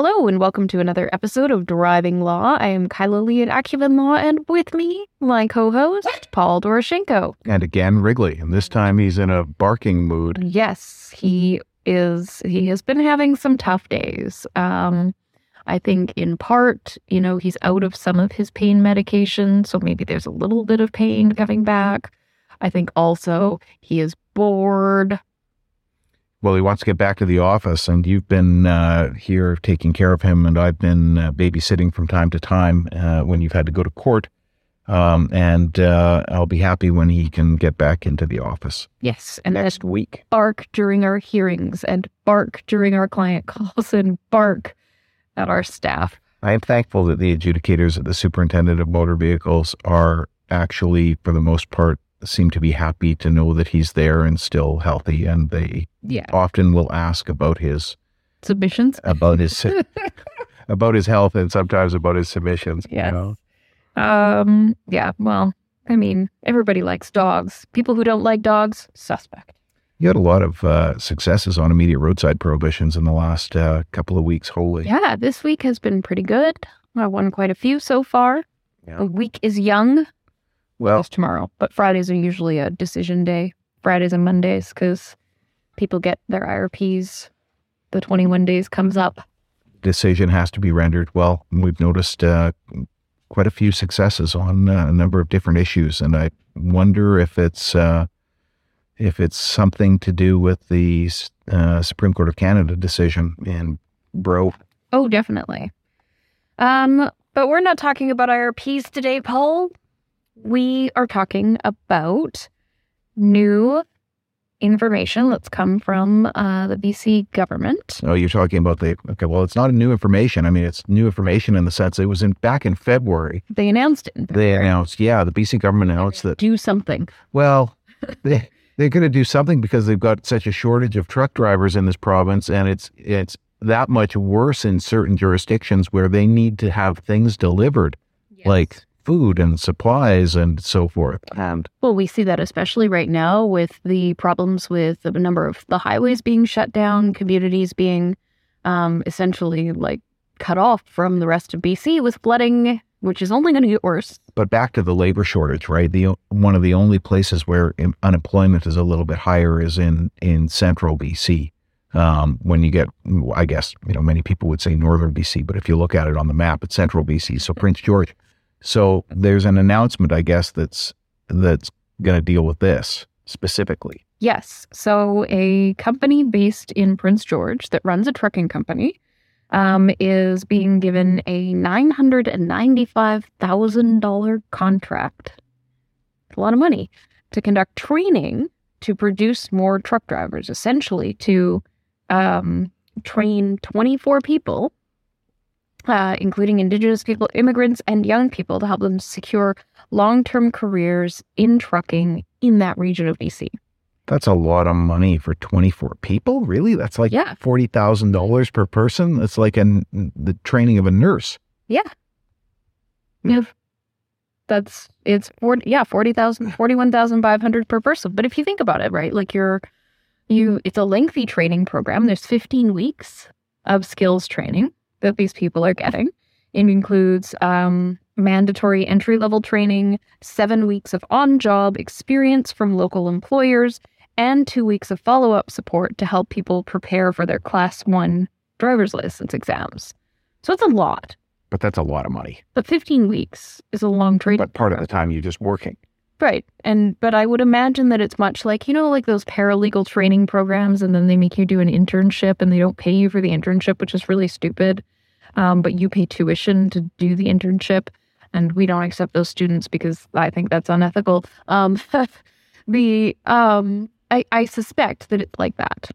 Hello, and welcome to another episode of Driving Law. I am Kyla Lee at Acumen Law, and with me, my co host, Paul Doroshenko. And again, Wrigley. And this time he's in a barking mood. Yes, he is. He has been having some tough days. Um, I think in part, you know, he's out of some of his pain medication, so maybe there's a little bit of pain coming back. I think also he is bored. Well, he wants to get back to the office, and you've been uh, here taking care of him, and I've been uh, babysitting from time to time uh, when you've had to go to court. Um, and uh, I'll be happy when he can get back into the office Yes, and next week. bark during our hearings, and bark during our client calls, and bark at our staff. I am thankful that the adjudicators at the Superintendent of Motor Vehicles are actually, for the most part, seem to be happy to know that he's there and still healthy, and they Yeah, often will ask about his submissions. about his about his health and sometimes about his submissions. you know. Um, yeah, well, I mean, everybody likes dogs. People who don't like dogs, suspect. You had a lot of uh, successes on immediate roadside prohibitions in the last uh, couple of weeks. Holy, Yeah, this week has been pretty good. I won quite a few so far. Yeah. The week is young. Well, It's tomorrow, but Fridays are usually a decision day. Fridays and Mondays, because people get their IRPs. The 21 days comes up. decision has to be rendered. Well, we've noticed uh, quite a few successes on uh, a number of different issues, and I wonder if it's uh, if it's something to do with the uh, Supreme Court of Canada decision in Bro. Oh, definitely. Um, but we're not talking about IRPs today, Paul. We are talking about new information that's come from uh, the BC government. Oh, you're talking about the okay. Well, it's not new information. I mean, it's new information in the sense it was in back in February. They announced it. They announced, yeah, the BC government announced that do something. Well, they they're going to do something because they've got such a shortage of truck drivers in this province, and it's it's that much worse in certain jurisdictions where they need to have things delivered, like food and supplies and so forth. And Well, we see that especially right now with the problems with the number of the highways being shut down, communities being um, essentially like cut off from the rest of BC with flooding, which is only going to get worse. but back to the labor shortage, right? The one of the only places where unemployment is a little bit higher is in in central BC. Um, when you get, I guess, you know, many people would say northern BC, but if you look at it on the map, it's central BC. So Prince George. So there's an announcement, I guess, that's that's going to deal with this specifically. Yes. So, a company based in Prince George that runs a trucking company um, is being given a $995,000 contract. A lot of money to conduct training to produce more truck drivers, essentially to um, train 24 people, uh, including Indigenous people, immigrants, and young people to help them secure long term careers in trucking in that region of BC. That's a lot of money for 24 people. Really? That's like Yeah. $40,000 per person. That's like an, the training of a nurse. Yeah. Yeah. that's it's 40 yeah 40,000 41,500 per person but if you think about it right like you're you it's a lengthy training program there's 15 weeks of skills training that these people are getting it includes um, mandatory entry level training 7 weeks of on job experience from local employers and 2 weeks of follow up support to help people prepare for their class 1 driver's license exams so it's a lot But that's a lot of money. but 15 weeks is a long training. But part of the time you're just working. Right. And, but I would imagine that it's much like, you know, like those paralegal training programs, and then they make you do an internship and they don't pay you for the internship, which is really stupid. Um, but you pay tuition to do the internship. And we don't accept those students because I think that's unethical. Um, the, um, I, I suspect that it's like that.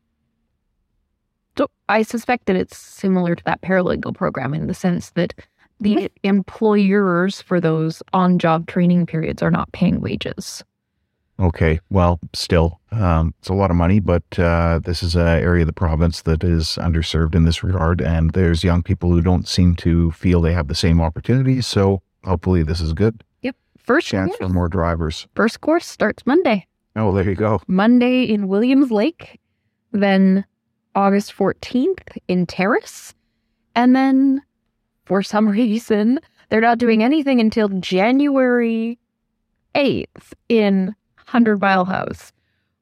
So I suspect that it's similar to that paralegal program in the sense that the employers for those on job training periods are not paying wages. Okay, well, still, um, it's a lot of money, but uh, this is an area of the province that is underserved in this regard, and there's young people who don't seem to feel they have the same opportunities. So hopefully, this is good. Yep. First Chance course, for more drivers. first course starts Monday. Oh, there you go. Monday in Williams Lake, then August 14th in Terrace, and then for some reason, they're not doing mm. anything until January 8th in 100 Mile House,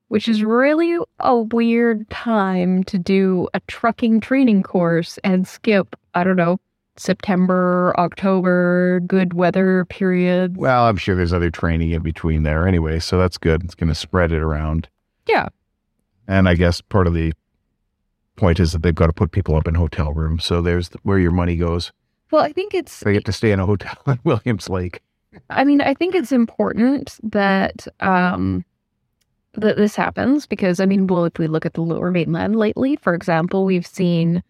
which is really a weird time to do a trucking training course and skip, I don't know, September, October, good weather period. Well, I'm sure there's other training in between there anyway, so that's good. It's going to spread it around. Yeah. And I guess part of the point is that they've got to put people up in hotel rooms. So there's where your money goes. Well, I think it's They get to stay in a hotel in Williams Lake. I mean, I think it's important that um that this happens because I mean, well, if we look at the lower mainland lately, for example, we've seen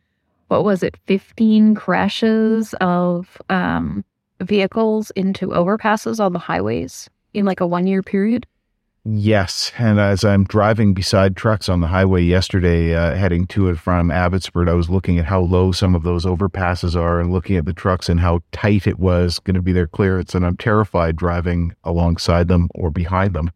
what was it, 15 crashes of um vehicles into overpasses on the highways in like a one year period. Yes, and as I'm driving beside trucks on the highway yesterday, uh, heading to and from Abbotsford, I was looking at how low some of those overpasses are, and looking at the trucks and how tight it was going to be their clearance, and I'm terrified driving alongside them or behind them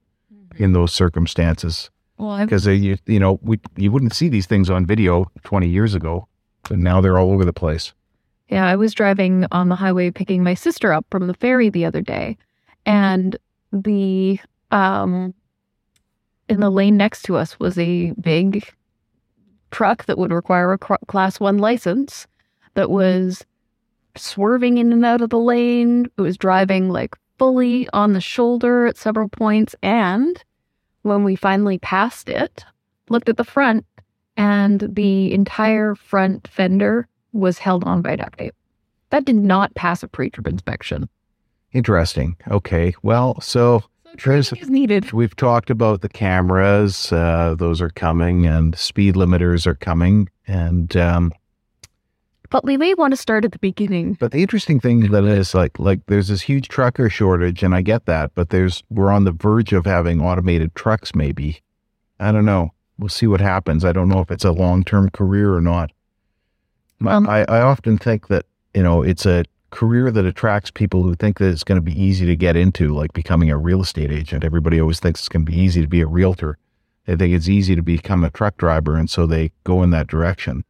in those circumstances Well, because you you know we you wouldn't see these things on video 20 years ago, but now they're all over the place. yeah, I was driving on the highway picking my sister up from the ferry the other day, and the um in the lane next to us was a big truck that would require a class 1 license that was swerving in and out of the lane. It was driving like fully on the shoulder at several points and when we finally passed it, looked at the front and the entire front fender was held on by duct tape. That did not pass a pre-trip inspection. Interesting. Okay, well, so There's- is needed. We've talked about the cameras; uh, those are coming, and speed limiters are coming. And um, But we may want to start at the beginning. but the interesting thing that is like like there's this huge trucker shortage, and I get that. But there's we're on the verge of having automated trucks. Maybe I don't know. We'll see what happens. I don't know if it's a long term career or not. Um, I, I often think that you know it's a career that attracts people who think that it's going to be easy to get into, like becoming a real estate agent. Everybody always thinks it's going to be easy to be a realtor. They think it's easy to become a truck driver, and so they go in that direction.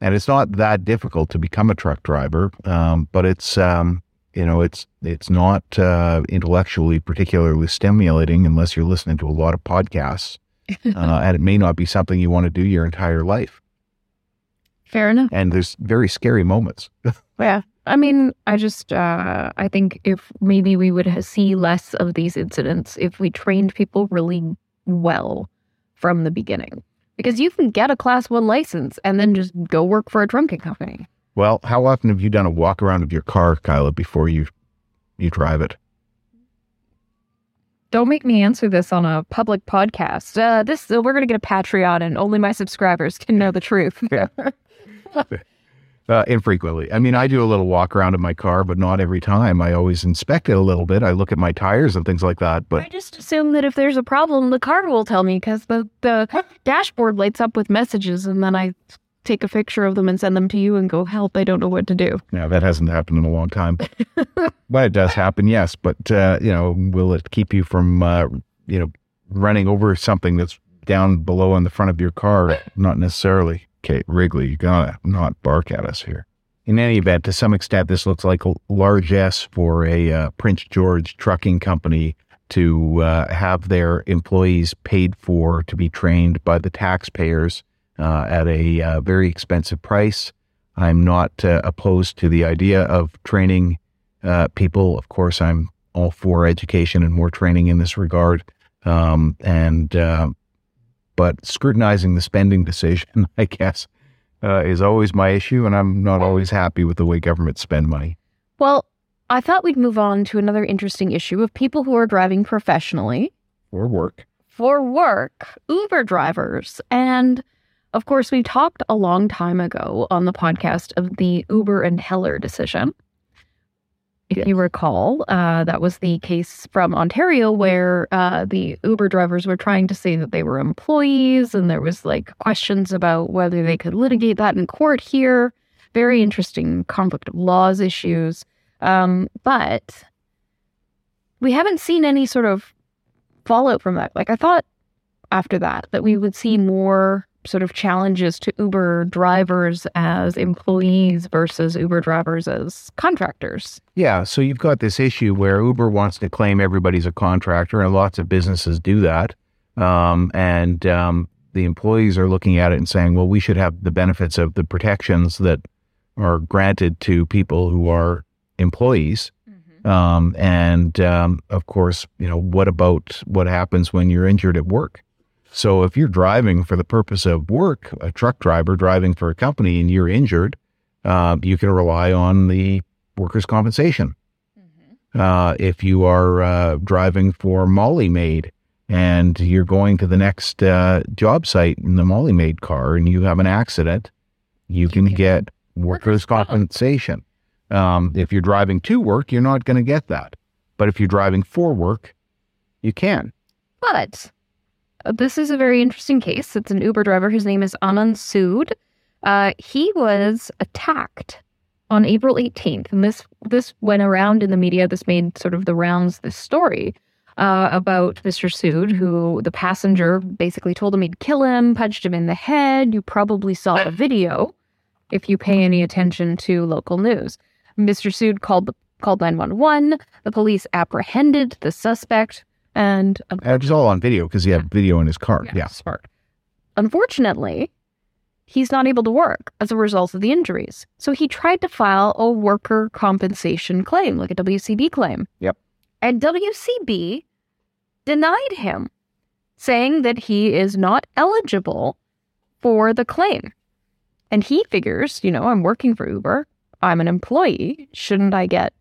And it's not that difficult to become a truck driver, um, but it's um, you know it's it's not uh, intellectually particularly stimulating unless you're listening to a lot of podcasts, uh, and it may not be something you want to do your entire life. Fair enough. And there's very scary moments. Yeah. I mean, I just, uh, I think if maybe we would see less of these incidents if we trained people really well from the beginning. Because you can get a class one license and then just go work for a trunking company. Well, how often have you done a walk around of your car, Kyla, before you you drive it? Don't make me answer this on a public podcast. Uh, this uh, we're gonna get a Patreon, and only my subscribers can know the truth. Uh, infrequently. I mean, I do a little walk around in my car, but not every time. I always inspect it a little bit. I look at my tires and things like that. But I just assume that if there's a problem, the car will tell me because the the dashboard lights up with messages, and then I take a picture of them and send them to you and go, "Help! I don't know what to do." yeah, that hasn't happened in a long time. but it does happen, yes. But uh, you know, will it keep you from uh, you know running over something that's down below on the front of your car? Not necessarily. Okay, Wrigley, you gotta not bark at us here. In any event, to some extent, this looks like a largesse for a uh, Prince George trucking company to uh, have their employees paid for to be trained by the taxpayers uh, at a uh, very expensive price. I'm not uh, opposed to the idea of training uh, people. Of course, I'm all for education and more training in this regard. Um, and uh, but scrutinizing the spending decision, I guess, uh, is always my issue, and I'm not always happy with the way governments spend money. Well, I thought we'd move on to another interesting issue of people who are driving professionally For work. for work, Uber drivers. And of course, we talked a long time ago on the podcast of the Uber and Heller decision, If Yes. you recall, uh, that was the case from Ontario where uh, the Uber drivers were trying to say that they were employees, and there was like questions about whether they could litigate that in court here. Very interesting conflict of laws issues. Um, but we haven't seen any sort of fallout from that. Like I thought after that that we would see more sort of challenges to Uber drivers as employees versus Uber drivers as contractors. Yeah, so you've got this issue where Uber wants to claim everybody's a contractor, and lots of businesses do that. Um, and um, the employees are looking at it and saying, well, we should have the benefits of the protections that are granted to people who are employees. Um, and um, of course, you know, what about what happens when you're injured at work? So if you're driving for the purpose of work, a truck driver driving for a company, and you're injured, uh, you can rely on the workers' compensation. Uh, if you are uh, driving for Molly Maid and you're going to the next uh, job site in the Molly Maid car and you have an accident, you can can get workers' compensation. Um, if you're driving to work, you're not going to get that. But if you're driving for work, you can. But this is a very interesting case. It's an Uber driver. His name is Anand Sood. Uh, he was attacked on April 18th, and this this went around in the media. This made sort of the rounds. This story uh, about Mr. Sood, who the passenger basically told him he'd kill him, punched him in the head. You probably saw the video if you pay any attention to local news. Mr. Sood called the called 911. The police apprehended the suspect and Uh, It's all on video because he had video in his car. Yeah. smart. Unfortunately, he's not able to work as a result of the injuries. So he tried to file a worker compensation claim, like a WCB claim. Yep. And WCB denied him, saying that he is not eligible for the claim. And he figures, you know, I'm working for Uber. I'm an employee. Shouldn't I get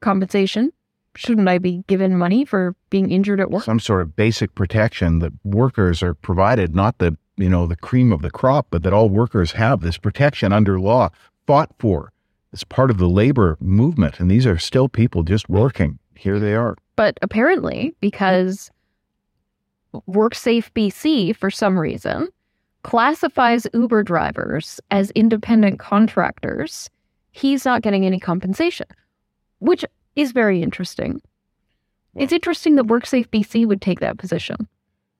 compensation? Shouldn't I be given money for being injured at work? Some sort of basic protection that workers are provided, not the you know the cream of the crop, but that all workers have this protection under law, fought for. It's part of the labor movement, and these are still people just working. Here they are. But apparently, because WorkSafe BC, for some reason, classifies Uber drivers as independent contractors, he's not getting any compensation, which is very interesting. It's interesting that WorkSafe BC would take that position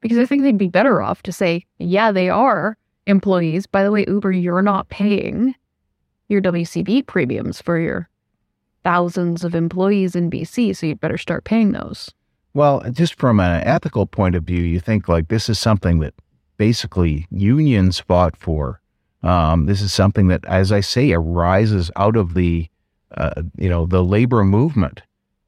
because I think they'd be better off to say, yeah, they are employees. By the way, Uber, you're not paying your WCB premiums for your thousands of employees in BC, so you'd better start paying those. Well, just from an ethical point of view, you think like this is something that basically unions fought for. Um, this is something that, as I say, arises out of the, uh, you know, the labor movement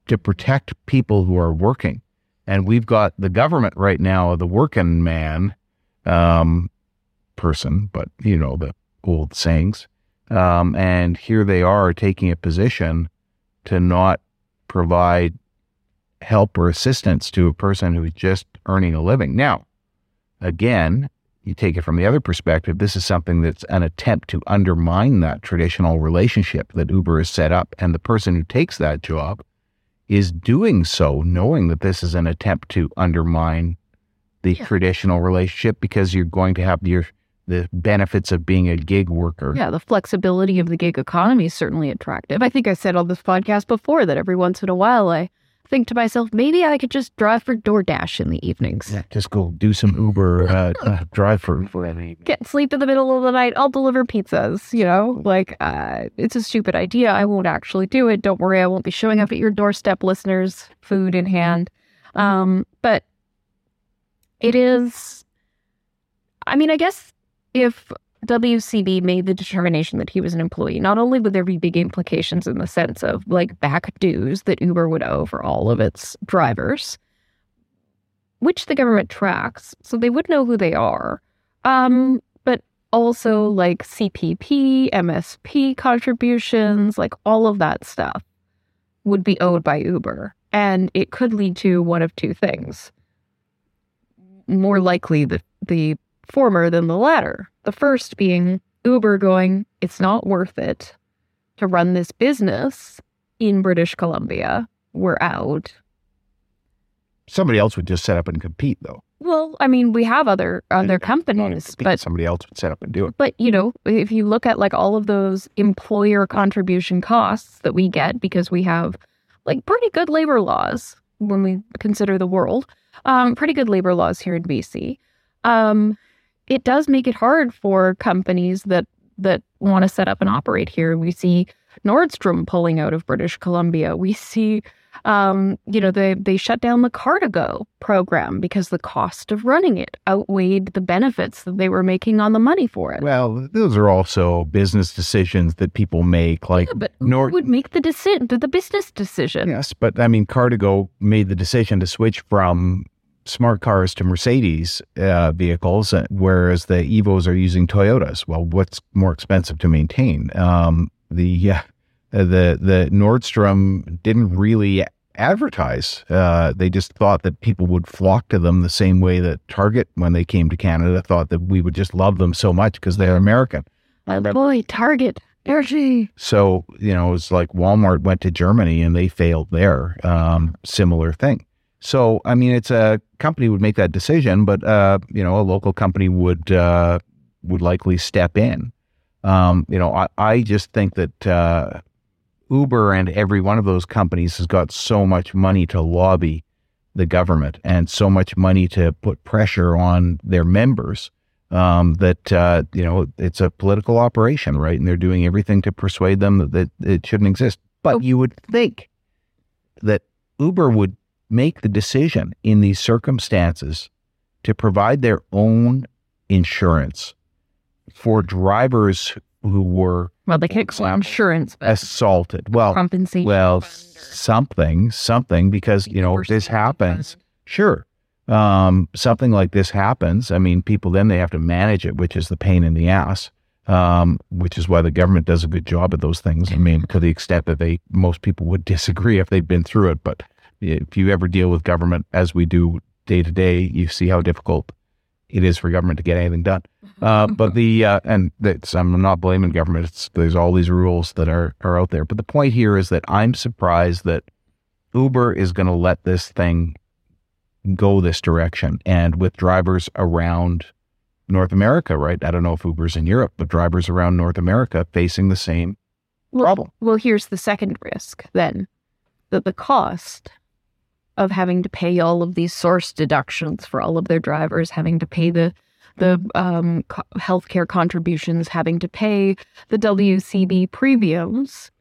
to protect people who are working. And we've got the government right now, the working man um, person, but you know the old sayings. Um, and here they are taking a position to not provide help or assistance to a person who's just earning a living. Now, again, you take it from the other perspective, this is something that's an attempt to undermine that traditional relationship that Uber has set up. And the person who takes that job is doing so knowing that this is an attempt to undermine the Yeah. traditional relationship because you're going to have your the benefits of being a gig worker. Yeah, the flexibility of the gig economy is certainly attractive. I think I said on this podcast before that every once in a while I think to myself, maybe I could just drive for DoorDash in the evenings. Yeah, just go do some Uber uh, uh, drive for for Get sleep in the middle of the night. I'll deliver pizzas. You know, like uh, it's a stupid idea. I won't actually do it. Don't worry, I won't be showing up at your doorstep, listeners, food in hand. Um, but it is. I mean, I guess if WCB made the determination that he was an employee, not only would there be big implications in the sense of like back dues that Uber would owe for all of its drivers, which the government tracks, so they would know who they are. Um, but also like CPP, MSP contributions, like all of that stuff would be owed by Uber. And it could lead to one of two things. More likely the the former than the latter. The first being Uber going, it's not worth it to run this business in British Columbia We're out, Somebody else would just set up and compete, though. well, I mean, we have other other companies, but somebody else would set up and do it. But you know, if you look at like all of those employer contribution costs that we get because we have like pretty good labor laws when we consider the world, um, pretty good labor laws here in BC. Um, it does make it hard for companies that that want to set up and operate here. We see Nordstrom pulling out of British Columbia. We see um, you know, they they shut down the Car2Go program because the cost of running it outweighed the benefits that they were making on the money for it. Well, those are also business decisions that people make. Like, Yeah, but who would make the decision, the, business decision? yes, but I mean, Car2Go made the decision to switch from smart cars to Mercedes uh, vehicles, uh, whereas the Evos are using Toyotas. Well, what's more expensive to maintain? Um, the uh, the the Nordstrom didn't really advertise. Uh, they just thought that people would flock to them the same way that Target, when they came to Canada, thought that we would just love them so much because they're American. My boy, Target, Energy. So, you know, it's like Walmart went to Germany and they failed there. Um, similar thing. So, I mean, it's a company would make that decision, but, uh, you know, a local company would, uh, would likely step in. Um, you know, I, I just think that, uh, Uber and every one of those companies has got so much money to lobby the government and so much money to put pressure on their members um, that uh, you know it's a political operation, right? And they're doing everything to persuade them that, it shouldn't exist. But Oh. you would think that Uber would make the decision in these circumstances to provide their own insurance for drivers who were Well, they can't claim insurance, assaulted. Well, compensation. well, something, something, because you know this happens. Sure. Um, something like this happens. I mean, people then they have to manage it, which is the pain in the ass. Um, which is why the government does a good job at those things. I mean, to the extent that they most people would disagree if they've been through it, but if you ever deal with government as we do day to day, you see how difficult it is for government to get anything done. Uh, but the uh, and that's I'm not blaming government. It's there's all these rules that are are out there. But the point here is that I'm surprised that Uber is going to let this thing go this direction, and with drivers around North America, right? I don't know if Uber's in Europe, but drivers around North America facing the same Well, problem. Well, here's the second risk then that the cost of having to pay all of these source deductions for all of their drivers, having to pay the the um, co- healthcare contributions, having to pay the WCB premiums,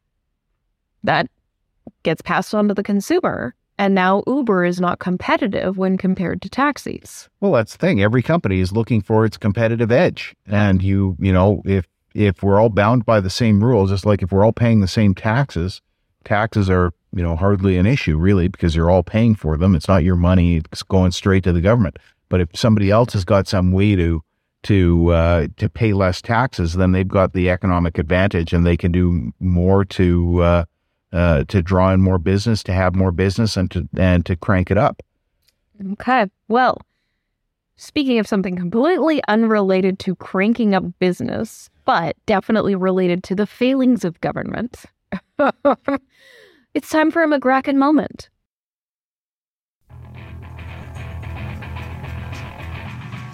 that gets passed on to the consumer. And now Uber is not competitive when compared to taxis. Well, that's the thing. Every company is looking for its competitive edge, and you, you know, if if we're all bound by the same rules, just like if we're all paying the same taxes, taxes are you know hardly an issue really because you're all paying for them. It's not your money; it's going straight to the government. But if somebody else has got some way to to uh, to pay less taxes, then they've got the economic advantage, and they can do more to uh, uh, to draw in more business, to have more business, and to and to crank it up. Okay. Well, speaking of something completely unrelated to cranking up business, but definitely related to the failings of government, it's time for a Magraken moment.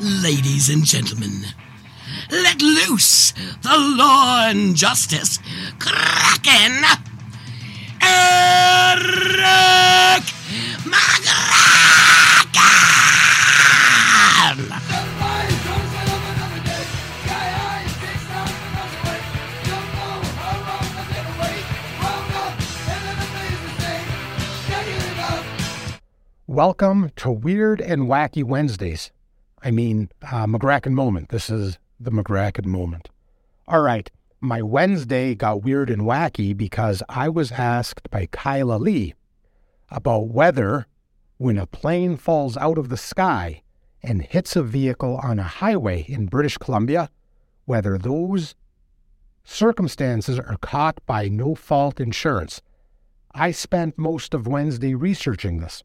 Ladies and gentlemen, let loose the law and justice kraken, Erik Magraken! Welcome to Weird and Wacky Wednesdays. I mean, uh, Magraken Moment. This is the Magraken Moment. All right, my Wednesday got weird and wacky because I was asked by Kyla Lee about whether, when a plane falls out of the sky and hits a vehicle on a highway in British Columbia, whether those circumstances are caught by no fault insurance. I spent most of Wednesday researching this.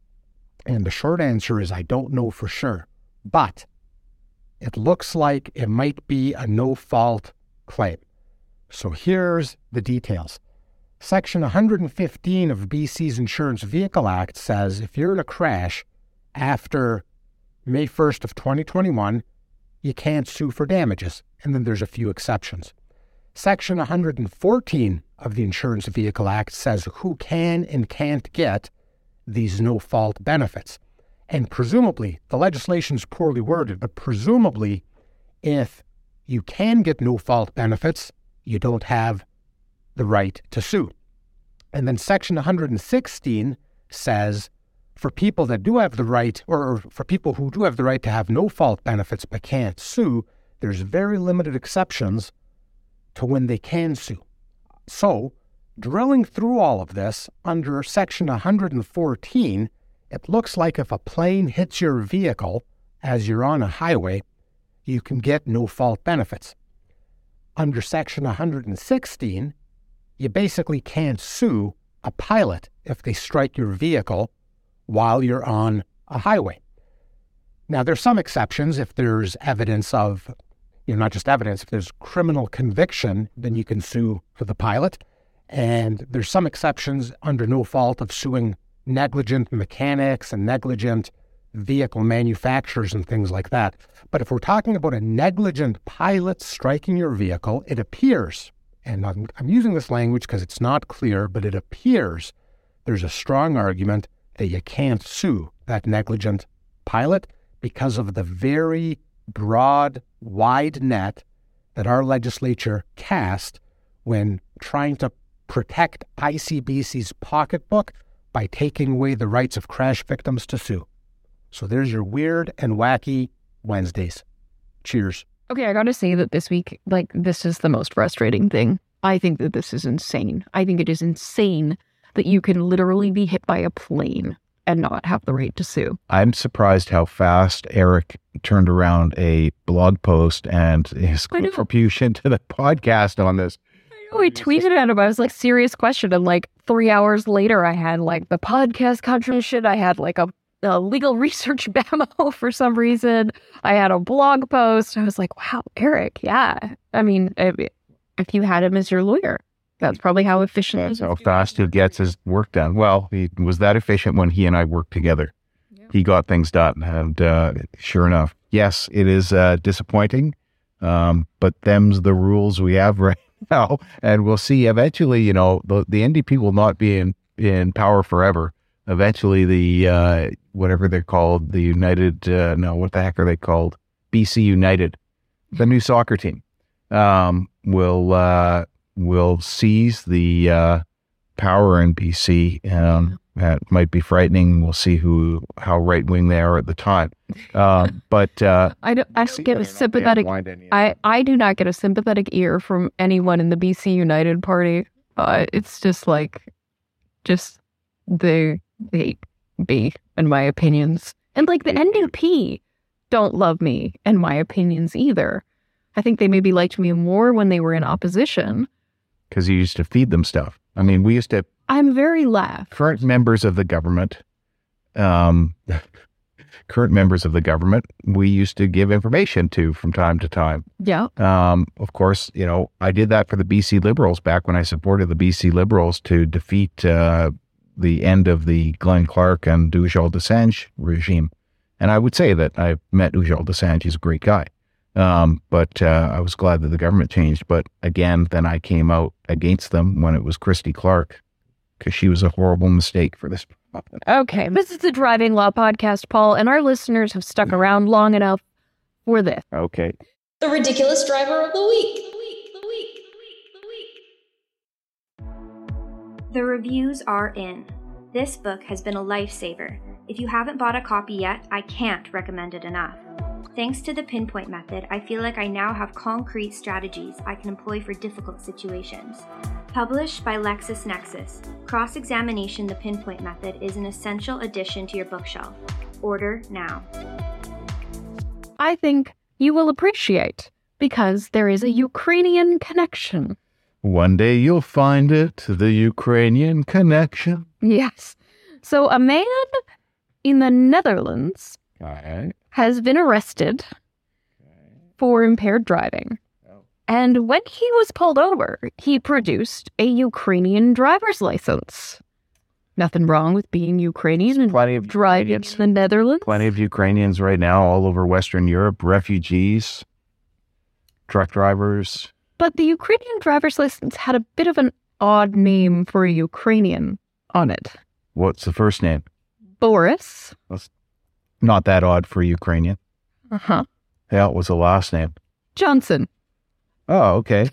And the short answer is I don't know for sure. But it looks like it might be a no fault claim. So here's the details. Section 115 of BC's Insurance Vehicle Act says if you're in a crash after May 1st of 2021, you can't sue for damages. And then there's a few exceptions. Section 114 of the Insurance Vehicle Act says who can and can't get these no fault benefits. And presumably, the legislation is poorly worded, but presumably, if you can get no fault benefits, you don't have the right to sue. And then Section 116 says for people that do have the right, or for people who do have the right to have no fault benefits but can't sue, there's very limited exceptions to when they can sue. So, drilling through all of this under Section 114, it looks like if a plane hits your vehicle as you're on a highway, you can get no fault benefits. Under Section 116, you basically can't sue a pilot if they strike your vehicle while you're on a highway. Now, there's some exceptions if there's evidence of, you know, not just evidence, if there's criminal conviction, then you can sue for the pilot. And there's some exceptions under no fault of suing negligent mechanics and negligent vehicle manufacturers and things like that. But if we're talking about a negligent pilot striking your vehicle, it appears, and I'm, I'm using this language because it's not clear, but it appears there's a strong argument that you can't sue that negligent pilot because of the very broad, wide net that our legislature cast when trying to protect ICBC's pocketbook by taking away the rights of crash victims to sue. So there's your weird and wacky Wednesdays. Cheers. Okay, I gotta say that this week, like, this is the most frustrating thing. I think that this is insane. I think it is insane that you can literally be hit by a plane and not have the right to sue. I'm surprised how fast Erik turned around a blog post and his contribution to the podcast on this. I tweeted at him. I was like, serious question. And like three hours later, I had like the podcast contribution. I had like a, a legal research memo for some reason. I had a blog post. I was like, wow, Erik. Yeah. I mean, if, if you had him as your lawyer, that's probably how efficient That's how fast he gets his work done. Well, he was that efficient when he and I worked together. He got things done. And uh, sure enough, yes, it is uh, disappointing, um, but them's the rules we have right now. And we'll see eventually, you know, the, the NDP will not be in, in power forever. Eventually, the uh, whatever they're called, the United, uh, no, what the heck are they called? BC United, the new soccer team, um, will uh, will seize the uh, power in BC. Um, that might be frightening. We'll see who how right wing they are at the time. Uh, but uh, I don't, I don't get a sympathetic. I, I do not get a sympathetic ear from anyone in the BC United Party. Uh, it's just like, just they hate me and my opinions, and like the NDP don't love me and my opinions either. I think they maybe liked me more when they were in opposition. because you used to feed them stuff. I mean, we used to I'm very left. current members of the government, um, current members of the government, we used to give information to from time to time. Yeah. Um, of course, you know, I did that for the BC Liberals back when I supported the BC Liberals to defeat uh, the end of the Glenn Clark and Ujjal Dosanjh regime. And I would say that I met Ujjal Dosanjh. He's a great guy. Um, but uh, I was glad that the government changed. But again, then I came out against them when it was Christy Clark because she was a horrible mistake for this. Okay. This is the Driving Law Podcast, Paul, and our listeners have stuck mm. around long enough for this. Okay. The ridiculous driver of the week. The week, the week, the week, the week. The reviews are in. This book has been a lifesaver. If you haven't bought a copy yet, I can't recommend it enough. Thanks to the pinpoint method, I feel like I now have concrete strategies I can employ for difficult situations. Published by LexisNexis, Cross Examination the Pinpoint Method is an essential addition to your bookshelf. Order now. I think you will appreciate because there is a Ukrainian connection. One day you'll find it, the Ukrainian connection. Yes. So a man in the Netherlands All right. has been arrested for impaired driving And when he was pulled over, he produced a Ukrainian driver's license. Nothing wrong with being Ukrainian and Plenty of driving to the Netherlands. plenty of Ukrainians right now all over Western Europe, refugees, truck drivers. But the Ukrainian driver's license had a bit of an odd name for a Ukrainian on it. What's the first name? Boris. Not that odd for a Ukrainian. Uh huh. Yeah, what was the last name? Johnson. Oh, okay.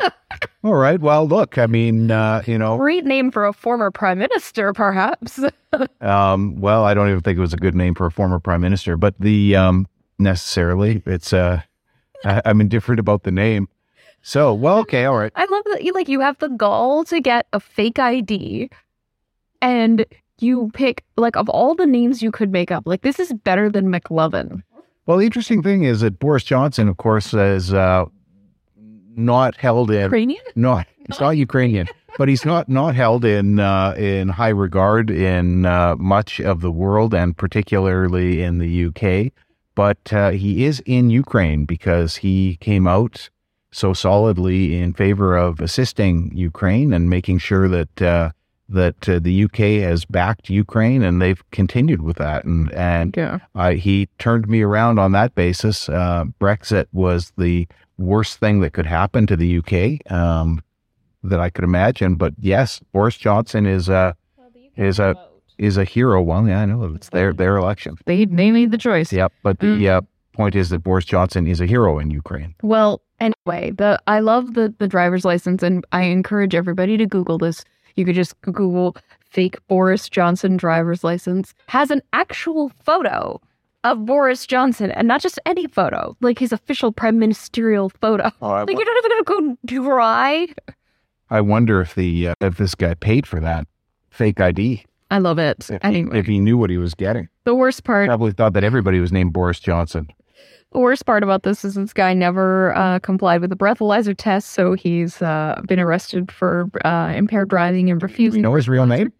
All right. Well, look, I mean, uh, you know, Great name for a former prime minister, perhaps. um, well, I don't even think it was a good name for a former prime minister, but the um, necessarily, it's uh, I, I'm indifferent about the name. So, well, okay, all right. I love that you like you have the gall to get a fake ID and you pick like of all the names you could make up, like this is better than McLovin. Well, the interesting thing is that Boris Johnson, of course, is uh, not held in Ukrainian? not he's not Ukrainian, but he's not not held in uh, in high regard in uh, much of the world, and particularly in the UK. But uh, he is in Ukraine because he came out so solidly in favor of assisting Ukraine and making sure that uh, that uh, the UK has backed Ukraine, and they've continued with that. And and Yeah. I, he turned me around on that basis. Uh, Brexit was the worst thing that could happen to the UK um, that I could imagine. But yes, Boris Johnson is a is a is a hero. Well, yeah, I know it's their their election. They they made the choice. Yep. But the uh, point is that Boris Johnson is a hero in Ukraine. Well, anyway, the I love the the driver's license, and I encourage everybody to Google this. You could just Google fake Boris Johnson driver's license. Has an actual photo of Boris Johnson, and not just any photo, like his official prime ministerial photo. Oh, Like you're not even gonna go dry. I wonder if the uh, if this guy paid for that fake ID. I love it. If, Anyway, if he knew what he was getting, the worst part probably thought that everybody was named Boris Johnson. The worst part about this is this guy never uh, complied with the breathalyzer test, so he's uh, been arrested for uh, impaired driving and refusing. we know his real name?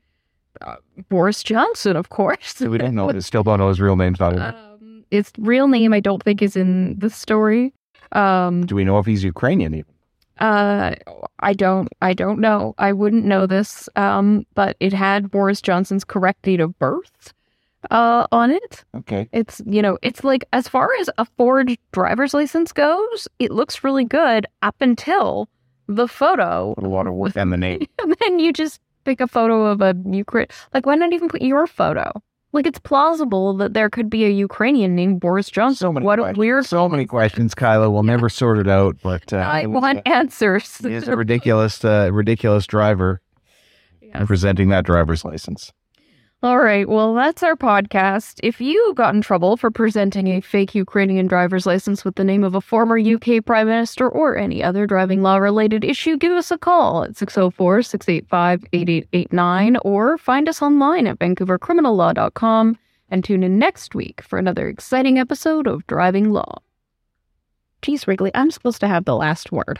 Boris Johnson, of course. We don't know. Still don't know his real name. not in it. Um, its real name, I don't think, is in the story. Um, Do we know if he's Ukrainian? Even? uh, I don't, I don't know. I wouldn't know this. Um, but it had Boris Johnson's correct date of birth uh, on it. Okay. It's, you know, it's like as far as a forged driver's license goes, it looks really good up until the photo. Put a lot of work on the name. And then you just pick a photo of a Ukraine. Like, why not even put your photo? Like, it's plausible that there could be a Ukrainian named Boris Johnson. So many what questions. weird. So many questions, Kyla. We'll never sort it out, but uh, I was, want uh, answers. he is a ridiculous, uh, ridiculous driver Yes. presenting that driver's license. All right. Well, that's our podcast. If you got in trouble for presenting a fake Ukrainian driver's license with the name of a former UK Prime Minister or any other driving law related issue, give us a call at 604 685 8889 or find us online at vancouvercriminallaw.com and tune in next week for another exciting episode of Driving Law. Geez, Wrigley, I'm supposed to have the last word.